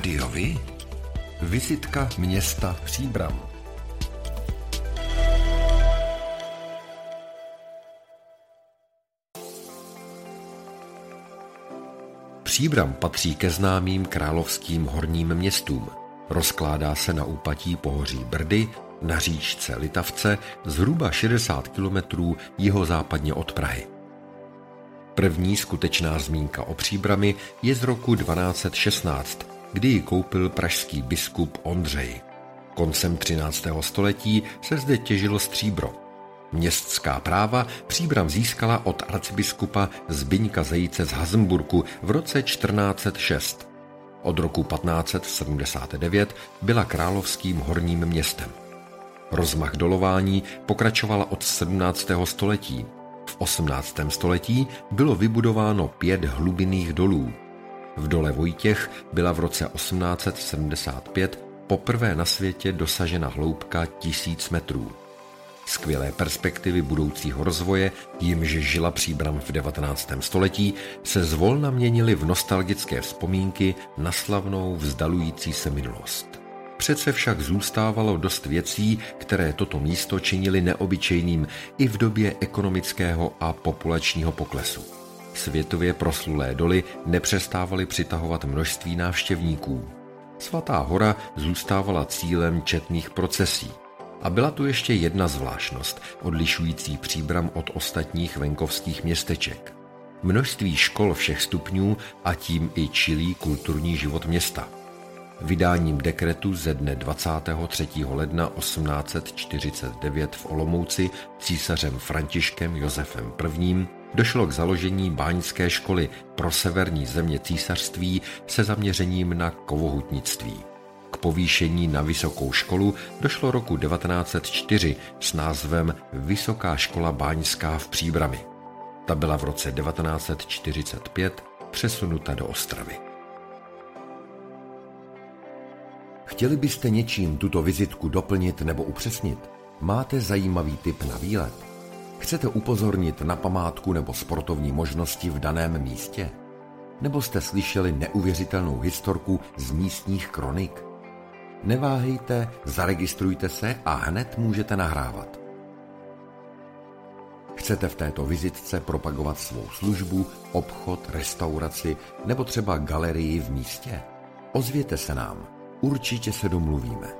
Rádiovi? Vizitka města Příbram. Příbram patří ke známým královským horním městům. Rozkládá se na úpatí pohoří Brdy, na říčce Litavce, zhruba 60 kilometrů jihozápadně od Prahy. První skutečná zmínka o Příbrami je z roku 1216, kdy ji koupil pražský biskup Ondřej. Koncem 13. století se zde těžilo stříbro. Městská práva Příbram získala od arcibiskupa Zbyňka Zajíce z Hazmburku v roce 1406. Od roku 1579 byla královským horním městem. Rozmach dolování pokračovala od 17. století. V 18. století bylo vybudováno pět hlubinných dolů. V dole Vojtěch byla v roce 1875 poprvé na světě dosažena hloubka tisíc metrů. Skvělé perspektivy budoucího rozvoje, jimž žila příbram v 19. století, se zvolna měnily v nostalgické vzpomínky na slavnou vzdalující se minulost. Přece však zůstávalo dost věcí, které toto místo činili neobyčejným i v době ekonomického a populačního poklesu. Světově proslulé doly nepřestávaly přitahovat množství návštěvníků. Svatá hora zůstávala cílem četných procesí. A byla tu ještě jedna zvláštnost, odlišující příbram od ostatních venkovských městeček. Množství škol všech stupňů a tím i čilý kulturní život města – Vydáním dekretu ze dne 23. ledna 1849 v Olomouci císařem Františkem Josefem I. došlo k založení báňské školy pro severní země císařství se zaměřením na kovohutnictví. K povýšení na vysokou školu došlo roku 1904 s názvem Vysoká škola báňská v Příbrami. Ta byla v roce 1945 přesunuta do Ostravy. Chtěli byste něčím tuto vizitku doplnit nebo upřesnit? Máte zajímavý tip na výlet? Chcete upozornit na památku nebo sportovní možnosti v daném místě? Nebo jste slyšeli neuvěřitelnou historku z místních kronik? Neváhejte, zaregistrujte se a hned můžete nahrávat. Chcete v této vizitce propagovat svou službu, obchod, restauraci nebo třeba galerii v místě? Ozvěte se nám. Určitě se domluvíme.